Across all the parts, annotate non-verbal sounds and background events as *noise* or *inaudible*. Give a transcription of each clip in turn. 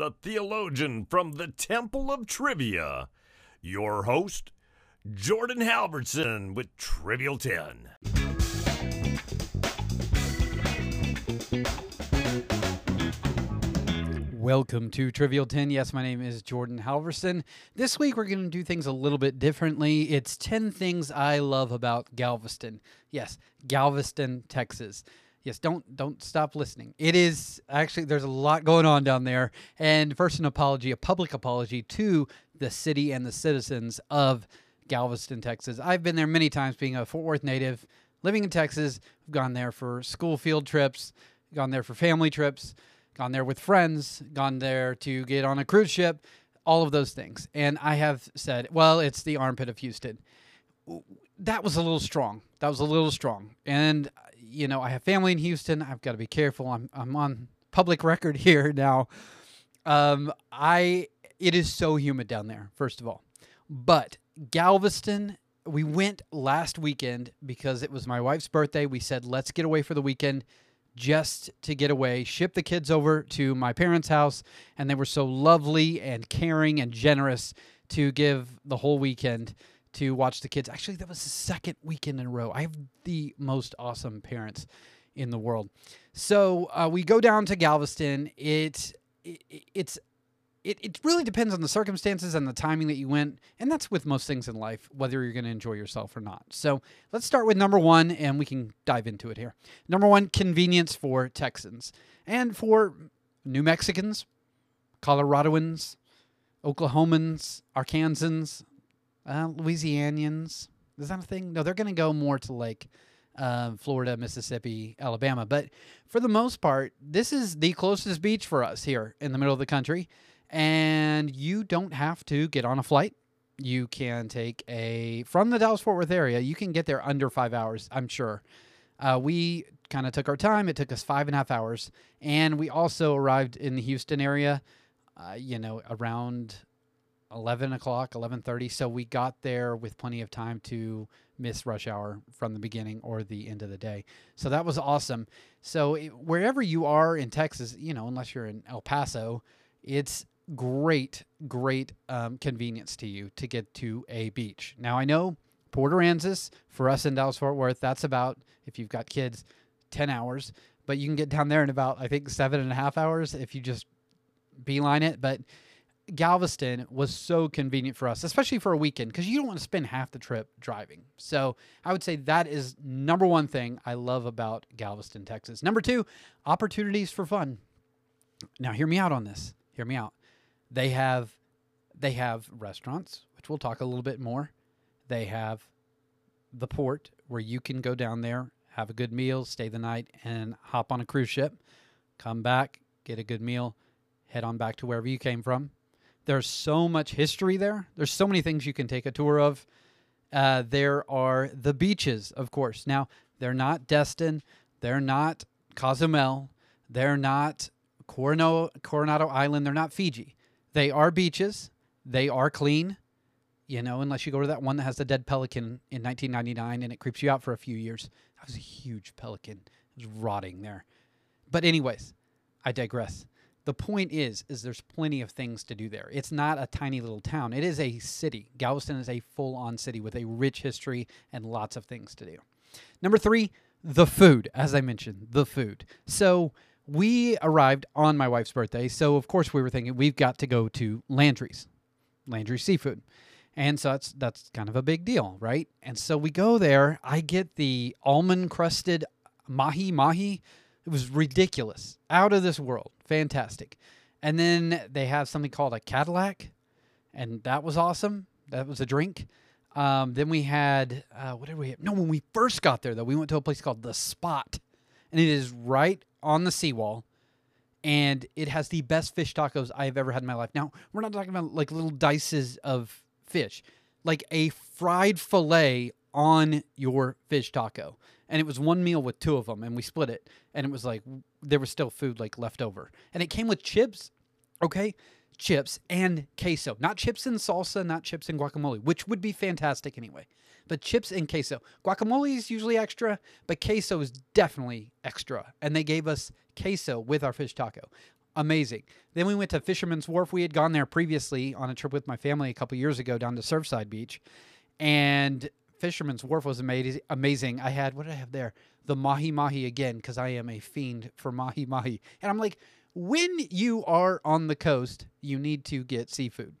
the theologian from the Temple of Trivia. Your host, Jordan Halverson with Trivial 10. Welcome to Trivial 10. Yes, my name is Jordan Halverson. This week we're going to do things a little bit differently. It's 10 things I love about Galveston. Yes, Galveston, Texas. Yes, don't don't stop listening. It is actually there's a lot going on down there. And first an apology, a public apology to the city and the citizens of Galveston, Texas. I've been there many times being a Fort Worth native, living in Texas. I've gone there for school field trips, gone there for family trips, gone there with friends, gone there to get on a cruise ship, all of those things. And I have said, well, it's the armpit of Houston. That was a little strong. That was a little strong. And you know, I have family in Houston. I've got to be careful. I'm I'm on public record *laughs* here now. Um, I it is so humid down there. First of all, but Galveston. We went last weekend because it was my wife's birthday. We said let's get away for the weekend just to get away, ship the kids over to my parents' house, and they were so lovely and caring and generous to give the whole weekend to watch the kids. Actually, that was the second weekend in a row. I have the most awesome parents in the world. So uh, we go down to Galveston. It, it it's it, it really depends on the circumstances and the timing that you went. And that's with most things in life, whether you're going to enjoy yourself or not. So let's start with number one, and we can dive into it here. Number one, convenience for Texans and for New Mexicans, Coloradoans, Oklahomans, Arkansans, uh, Louisianians. Is that a thing? No, they're going to go more to like uh, Florida, Mississippi, Alabama. But for the most part, this is the closest beach for us here in the middle of the country. And you don't have to get on a flight. You can take a, from the Dallas Fort Worth area, you can get there under five hours, I'm sure. Uh, we kind of took our time. It took us five and a half hours. And we also arrived in the Houston area, uh, you know, around 11 o'clock 11.30 so we got there with plenty of time to miss rush hour from the beginning or the end of the day. So that was awesome. So it, wherever you are in texas you know unless you're in el paso it's great great um, convenience to you to get to a beach. Now i know port aransas for us in dallas fort worth that's about if you've got kids 10 hours. But you can get down there in about i think seven and a half hours if you just beeline it. But Galveston was so convenient for us, especially for a weekend, because you don't want to spend half the trip driving. So I would say that is number one thing I love about Galveston, Texas. Number two, opportunities for fun. Now, hear me out on this. Hear me out. They have they have restaurants, which we'll talk a little bit more. They have the port where you can go down there, have a good meal, stay the night, and hop on a cruise ship, come back, get a good meal, head on back to wherever you came from there's so much history there. There's so many things you can take a tour of. Uh, there are the beaches, of course. Now, they're not Destin. They're not Cozumel. They're not Coronado, Coronado Island. They're not Fiji. They are beaches. They are clean, you know, unless you go to that one that has the dead pelican in 1999 and it creeps you out for a few years. That was a huge pelican. It was rotting there. But, anyways, I digress the point is is there's plenty of things to do there. It's not a tiny little town. It is a city. Galveston is a full-on city with a rich history and lots of things to do. Number three the food. As i mentioned the food. So we arrived on my wife's birthday so of course we were thinking we've got to go to landry's landry seafood. And so that's that's kind of a big deal right? And so we go there. I get the almond crusted mahi mahi it was ridiculous, out of this world, fantastic. And then they have something called a Cadillac, and that was awesome. That was a drink. Um, then we had uh, what did we have? No, when we first got there though, we went to a place called the Spot, and it is right on the seawall, and it has the best fish tacos I have ever had in my life. Now we're not talking about like little dices of fish, like a fried fillet on your fish taco. And it was one meal with two of them and we split it. And it was like there was still food like left over. And it came with chips okay? Chips and queso. Not chips and salsa not chips and guacamole which would be fantastic anyway. But chips and queso. Guacamole is usually extra but queso is definitely extra. And they gave us queso with our fish taco. Amazing. Then we went to Fisherman's Wharf. We had gone there previously on a trip with my family a couple years ago down to Surfside Beach, and Fisherman's Wharf was amazing. I had what did I have there? The mahi mahi again because I am a fiend for mahi mahi, and I'm like, when you are on the coast, you need to get seafood.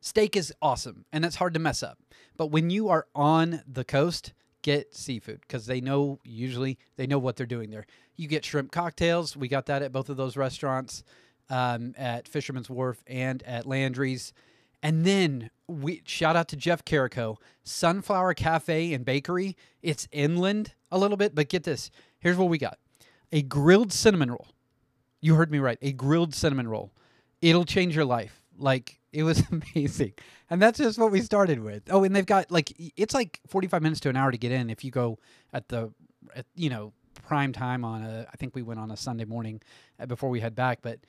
Steak is awesome, and that's hard to mess up. But when you are on the coast, get seafood because they know usually they know what they're doing there. You get shrimp cocktails. We got that at both of those restaurants, um, at Fisherman's Wharf and at Landry's. And then we shout out to Jeff Carrico, Sunflower Cafe and Bakery. It's inland a little bit, but get this. Here's what we got: a grilled cinnamon roll. You heard me right. A grilled cinnamon roll. It'll change your life. Like it was *laughs* amazing. And that's just what we started with. Oh, and they've got like it's like 45 minutes to an hour to get in if you go at the at, you know prime time on a I think we went on a Sunday morning uh, before we head back, but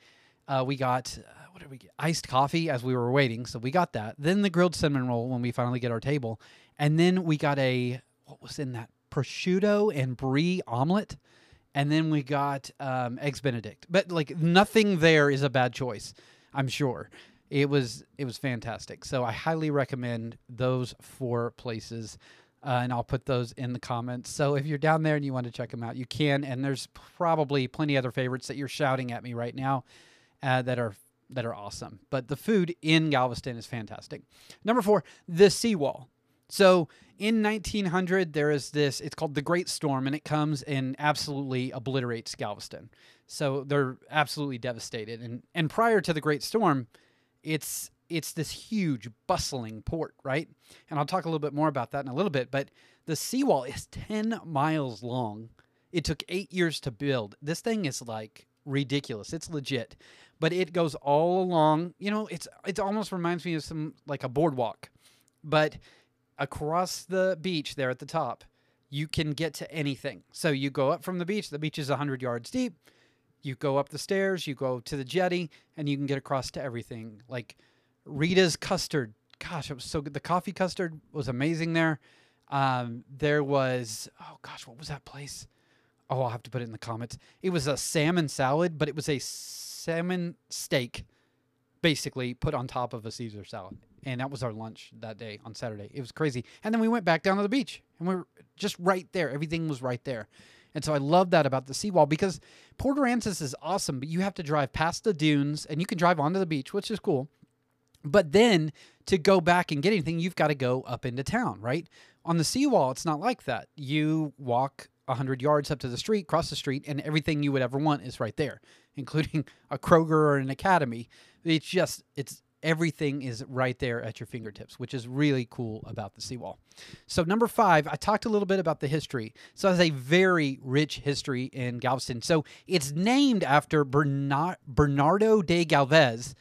uh, we got what did we get? Iced coffee as we were waiting, so we got that. Then the grilled cinnamon roll when we finally get our table, and then we got a what was in that prosciutto and brie omelet, and then we got um, eggs Benedict. But like nothing there is a bad choice, I'm sure. It was it was fantastic. So I highly recommend those four places. Uh, and I'll put those in the comments. So if you're down there and you want to check them out, you can. And there's probably plenty other favorites that you're shouting at me right now uh, that are that are awesome. But the food in Galveston is fantastic. Number four, the seawall. So in 1900, there is this. It's called the Great Storm, and it comes and absolutely obliterates Galveston. So they're absolutely devastated. And and prior to the Great Storm, it's it's this huge bustling port, right? And I'll talk a little bit more about that in a little bit, but the seawall is 10 miles long. It took 8 years to build. This thing is like ridiculous. It's legit. But it goes all along, you know, it's it almost reminds me of some like a boardwalk. But across the beach there at the top, you can get to anything. So you go up from the beach, the beach is 100 yards deep you go up the stairs, you go to the jetty, and you can get across to everything. Like Rita's custard. Gosh, it was so good. The coffee custard was amazing there. Um, there was, oh gosh, what was that place? Oh, I'll have to put it in the comments. It was a salmon salad, but it was a salmon steak basically put on top of a Caesar salad. And that was our lunch that day on Saturday. It was crazy. And then we went back down to the beach and we were just right there. Everything was right there. And so I love that about the seawall because Port Aransas is awesome, but you have to drive past the dunes and you can drive onto the beach, which is cool. But then to go back and get anything, you've got to go up into town, right? On the seawall, it's not like that. You walk 100 yards up to the street, cross the street, and everything you would ever want is right there, *laughs* including a Kroger or an Academy. It's just, it's everything is right there at your fingertips, which is really cool about the seawall. So, number five, I talked a little bit about the history. So, it has a very rich history in Galveston. So, it's named after Bernardo de Galvez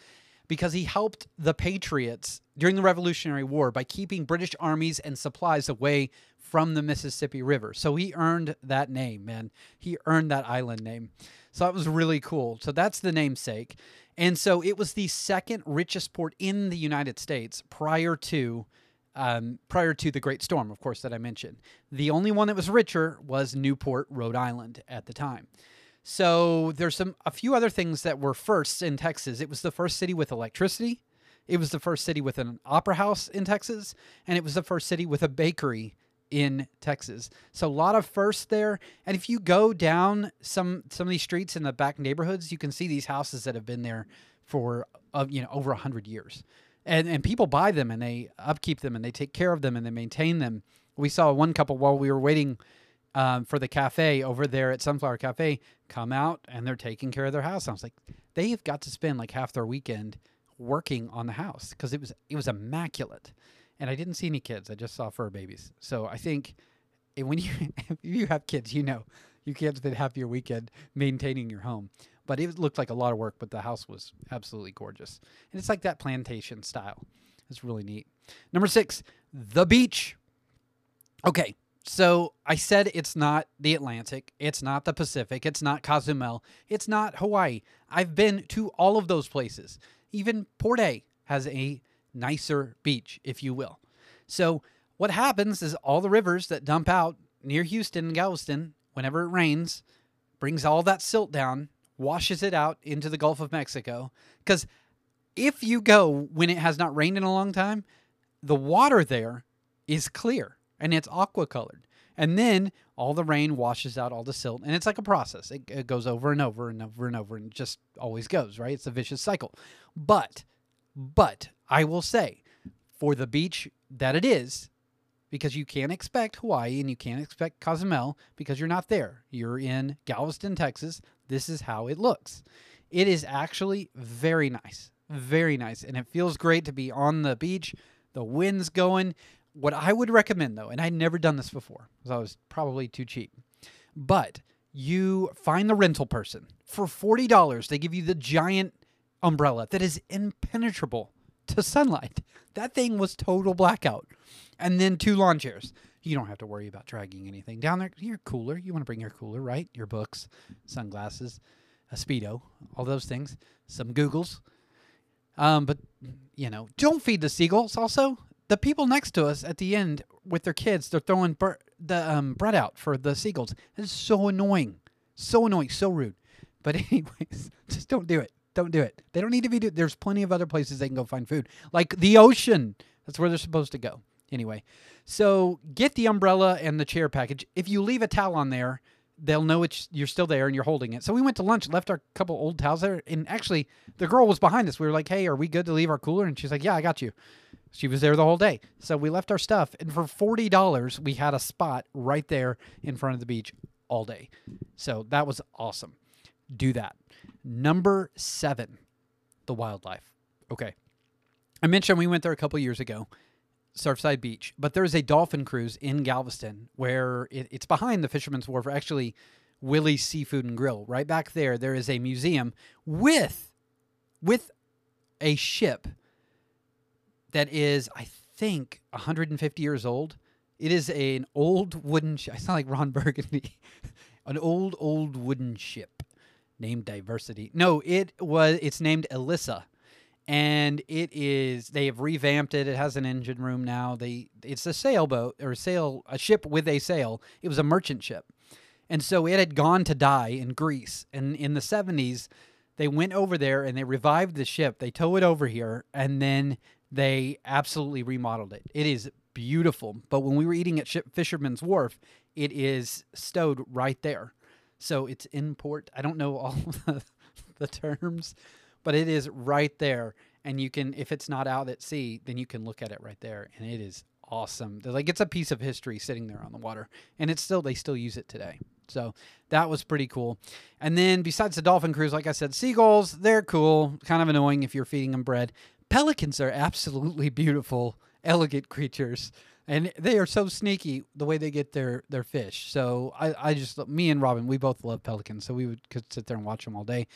because he helped the Patriots during the Revolutionary War by keeping British armies and supplies away from the Mississippi River. So, he earned that name, man. He earned that island name. So, that was really cool. So, that's the namesake. And so it was the second richest port in the United States prior to um, prior to the Great Storm, of course, that I mentioned. The only one that was richer was Newport, Rhode Island at the time. So there's some a few other things that were firsts in Texas. It was the first city with electricity. It was the first city with an opera house in Texas, and it was the first city with a bakery in Texas. So a lot of firsts there. And if you go down some some of these streets in the back neighborhoods, you can see these houses that have been there for uh, you know over a hundred years. And and people buy them and they upkeep them and they take care of them and they maintain them. We saw one couple while we were waiting um, for the cafe over there at Sunflower Cafe come out and they're taking care of their house. And I was like, they have got to spend like half their weekend working on the house because it was it was immaculate and I didn't see any kids. I just saw fur babies. So I think when you *laughs* if you have kids, you know you can't spend half your weekend maintaining your home. But it looked like a lot of work, but the house was absolutely gorgeous, and it's like that plantation style. It's really neat. Number six, the beach. Okay, so I said it's not the Atlantic, it's not the Pacific, it's not Cozumel, it's not Hawaii. I've been to all of those places. Even Port has a nicer beach, if you will. So what happens is all the rivers that dump out near Houston and Galveston, whenever it rains, brings all that silt down. washes it out into the Gulf of Mexico. Because if you go when it has not rained in a long time, the water there is clear and it's aqua colored. And then all the rain washes out all the silt, and it's like a process. It, it goes over and over and over and over, and just always goes right. It's a vicious cycle. But, but I will say, for the beach that it is, because you can't expect Hawaii and you can't expect Cozumel because you're not there. You're in Galveston, Texas. This is how it looks. It is actually very nice, very nice, and it feels great to be on the beach. The wind's going what I would recommend though, and I'd never done this before because I was probably too cheap, but you find the rental person for $40. They give you the giant umbrella that is impenetrable to sunlight. That thing was total blackout. And then two lawn chairs. You don't have to worry about dragging anything down there. Your cooler. You want to bring your cooler, right? Your books, sunglasses, a Speedo, all those things, some Googles. Um, but, you know, don't feed the seagulls also the people next to us at the end with their kids, they're throwing bur- the um, bread out for the seagulls. It's so annoying, so annoying, so rude. But *laughs* anyways, just don't do it. Don't do it. They don't need to be. Do- There's plenty of other places they can go find food, like the ocean. That's where they're supposed to go. Anyway, so get the umbrella and the chair package. If you leave a towel on there, they'll know it's you're still there and you're holding it. So we went to lunch, left our couple old towels there, and actually the girl was behind us. We were like, "Hey, are we good to leave our cooler?" And she's like, "Yeah, I got you." She was there the whole day. So we left our stuff, and for forty dollars, we had a spot right there in front of the beach all day. So that was awesome. Do that. Number seven, the wildlife. Okay, I mentioned we went there a couple years ago. Surfside Beach, but there's a dolphin cruise in Galveston where it, it's behind the Fisherman's Wharf, actually Willie's Seafood and Grill. Right back there, there is a museum with with a ship that is, I think, 150 years old. It is a, an old wooden. Sh- I sound like Ron Burgundy. *laughs* an old, old wooden ship named Diversity. No, it was. It's named Elissa, and it is. They have revamped it. It has an engine room now. They. It's a sailboat or a sail, a ship with a sail. It was a merchant ship, and so it had gone to die in Greece. And in the 70s, they went over there and they revived the ship. They tow it over here, and then they absolutely remodeled it. It is beautiful. But when we were eating at Fisherman's Wharf, it is stowed right there. So it's in port. I don't know all *laughs* the, the terms, but it is right there. And you can, if it's not out at sea, then you can look at it right there. And it is awesome. They're like it's a piece of history sitting there on the water. And it's still, they still use it today. So that was pretty cool. And then besides the dolphin cruise, like I said, seagulls, they're cool. Kind of annoying if you're feeding them bread. Pelicans are absolutely beautiful, elegant creatures, and they are so sneaky the way they get their their fish. So I, I just me and Robin we both love pelicans, so we would could sit there and watch them all day.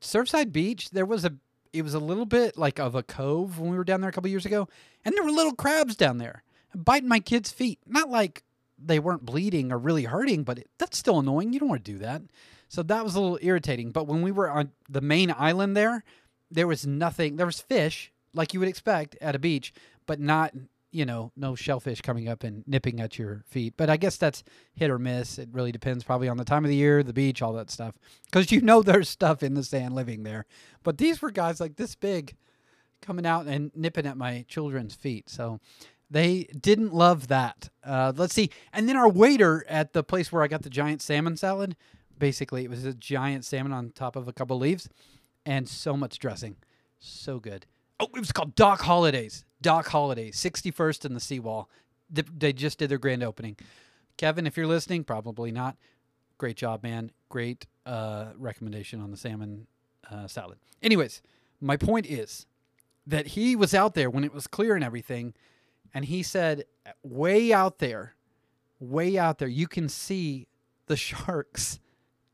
Surfside Beach, there was a it was a little bit like of a cove when we were down there a couple years ago, and there were little crabs down there biting my kids' feet. Not like they weren't bleeding or really hurting, but it, that's still annoying. You don't want to do that. So that was a little irritating. But when we were on the main island there, there was nothing. There was fish like you would expect at a beach, but not you know no shellfish coming up and nipping at your feet. But I guess that's hit or miss. It really depends probably on the time of the year, the beach, all that stuff. Because you know *laughs* there's stuff in the sand living there. But these were guys like this big coming out and nipping at my children's feet. So they didn't love that. Uh, let's see. And then our waiter at the place where I got the giant salmon salad, basically, it was a giant salmon on top of a couple leaves and so much dressing. So good. Oh, it was called Doc Holidays. Doc Holidays, 61st and the Seawall. They just did their grand opening. Kevin, if you're listening, probably not. Great job, man. Great uh, recommendation on the salmon uh, salad. Anyways, my point is that he was out there when it was clear and everything, and he said, way out there, way out there, you can see the sharks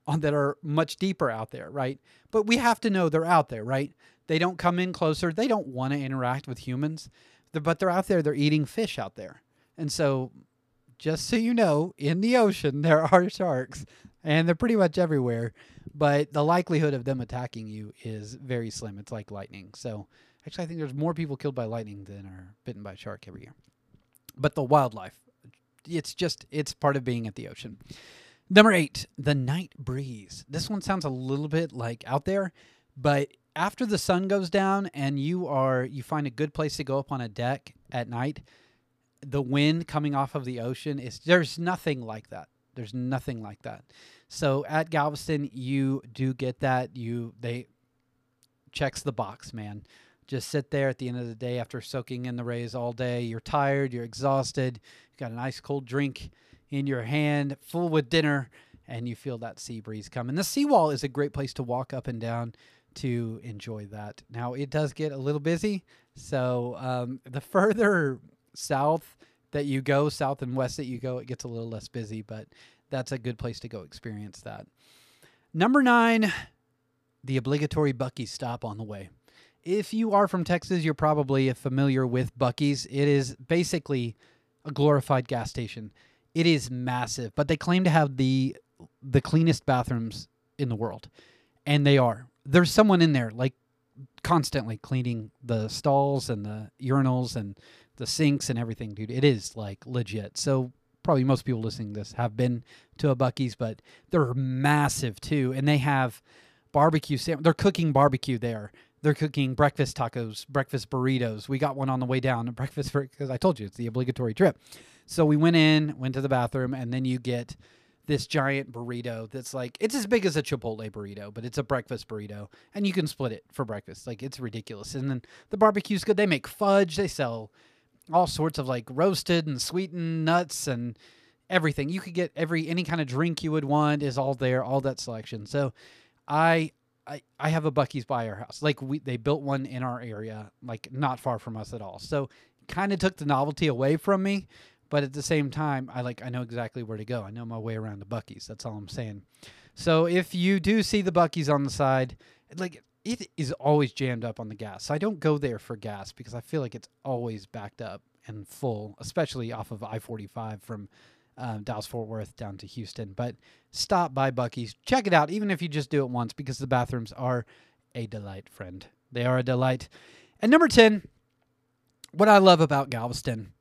on that are much deeper out there, right? But we have to know they're out there, right? They don't come in closer. They don't want to interact with humans, but they're out there. They're eating fish out there. And so, just so you know, in the ocean, *laughs* there are sharks and they're pretty much everywhere. But the likelihood of them attacking you is very slim. It's like lightning. So, actually, I think there's more people killed by lightning than are bitten by a shark every year. But the wildlife, it's just, it's part of being at the ocean. Number eight, the night breeze. This one sounds a little bit like out there, but after the sun goes down and you are you find a good place to go up on a deck at night, the wind coming off of the ocean is there's nothing like that. There's nothing like that. So at Galveston, you do get that. You they checks the box, man. Just sit there at the end of the day after soaking in the rays all day. You're tired, you're exhausted, you got a nice cold drink in your hand, full with dinner, and you feel that sea breeze come. And the seawall is a great place to walk up and down to enjoy that. Now, it does get a little busy. So um, the *laughs* further south that you go, south and west that you go, it gets a little less busy, but that's a good place to go experience that. Number nine, the obligatory Buc-ee's stop on the way. If you are from Texas, you're probably familiar with Buc-ee's. It is basically a glorified gas station. It is massive, but they claim to have the the cleanest bathrooms in the world. And they are. There's someone in there like constantly cleaning the stalls and the urinals and the sinks and everything, dude. It is like legit. So probably most people listening to this have been to a Buc-ee's, but they're massive too, and they have barbecue. Sam- they're cooking barbecue there. They're cooking breakfast tacos, breakfast burritos. We got one on the way down, breakfast because I told you it's the obligatory trip. So we went in, went to the bathroom, and then you get this giant burrito that's like it's as big as a Chipotle burrito, but it's a breakfast burrito, and you can split it for breakfast. Like it's ridiculous. And then the barbecue's good. They make fudge. They sell all sorts of like roasted and sweetened nuts and everything. You could get every any kind of drink you would want is all there, all that selection. So I I, I have a Buc-ee's by our house. Like we they built one in our area, like not far from us at all. So kind of took the novelty away from me, but at the same time, I like I know exactly where to go. I know my way around the Buc-ee's. That's all I'm saying. So if you do see the Buc-ee's on the side, like it is always jammed up on the gas. So I don't go there for gas because I feel like it's always backed up and full, especially off of I-45 from um, Dallas Fort Worth down to Houston. But stop by Buc-ee's, check it out, even if you just do it once, because the bathrooms are a delight, friend. They are a delight. And number ten, what I love about Galveston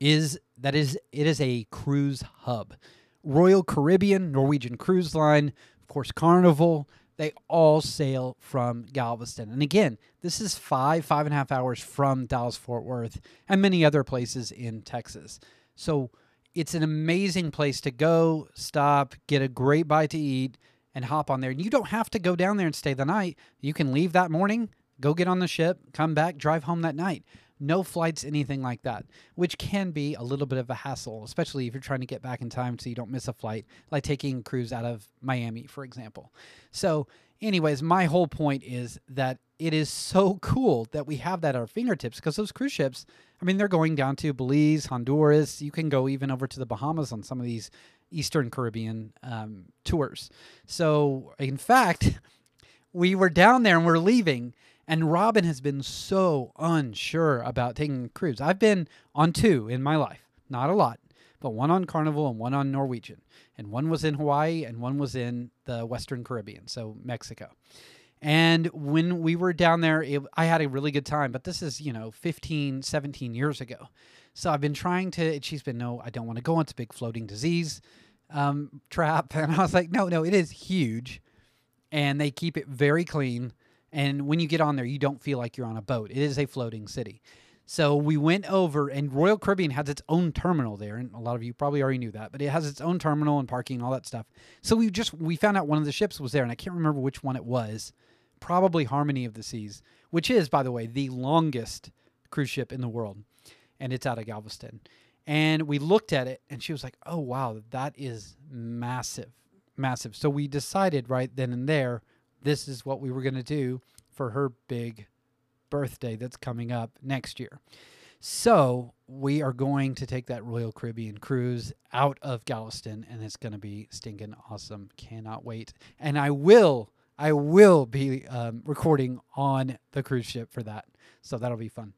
is that is it is a cruise hub. Royal Caribbean, Norwegian Cruise Line, of course, Carnival. They all sail from Galveston. And again, this is five, five and a half hours from Dallas Fort Worth and many other places in Texas. So it's an amazing place to go, stop, get a great bite to eat, and hop on there. And you don't have to go down there and stay the night. You can leave that morning, go get on the ship, come back, drive home that night. No flights, anything like that, which can be a little bit of a hassle, especially if you're trying to get back in time so you don't miss a flight, like taking a cruise out of Miami, for example. So, anyways, my whole point is that it is so *laughs* cool that we have that at our fingertips because those cruise ships, I mean, they're going down to Belize, Honduras. You can go even over to the Bahamas on some of these Eastern Caribbean um, tours. So, in fact, *laughs* we were down there and we're leaving. And Robin has been so unsure about taking a cruise. I've been on two in my life, not a lot, but one on Carnival and one on Norwegian. And one was in Hawaii and one was in the Western Caribbean, so Mexico. And when we were down there, it, I had a really good time, but this is, you know, 15, 17 years ago. So I've been trying to, she's been, no, I don't want to go. A big floating disease um, trap. *laughs* And I was like, no, no, it is huge. And they keep it very clean. And when you get on there, you don't feel like you're on a boat. It is a floating city. So we went over, and Royal Caribbean has its own terminal there, and a lot of you probably already knew that, but it has its own terminal and parking and all that stuff. So we just we found out one of the ships was there, and I can't remember which one it was. Probably Harmony of the Seas, which is, by the way, the longest cruise ship in the world, and it's out of Galveston. And we looked at it, and she was like, "Oh wow, that is massive, massive." So we decided right then and there, this is what we were going to do for her big birthday that's coming up next year. So we are going to take that Royal Caribbean cruise out of Galveston, and it's going to be stinking awesome. Cannot wait. And I will, I will be um, recording on the cruise ship for that. So that'll be fun.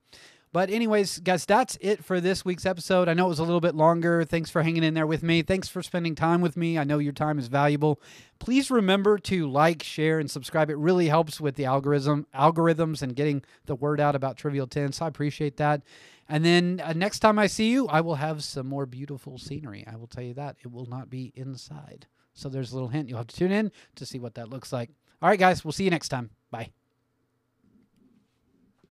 But, anyways, guys, that's it for this week's episode. I know it was a little bit longer. Thanks for hanging in there with me. Thanks for spending time with me. I know your time is valuable. Please remember to like, share, and subscribe. It really helps with the algorithm algorithms and getting the word out about Trivial 10. So I appreciate that. And then uh, next time I see you, I will have some more beautiful scenery. I will tell you that. It will not be inside. So there's a little hint. You'll have to tune in to see what that looks like. All right, guys, we'll see you next time. Bye.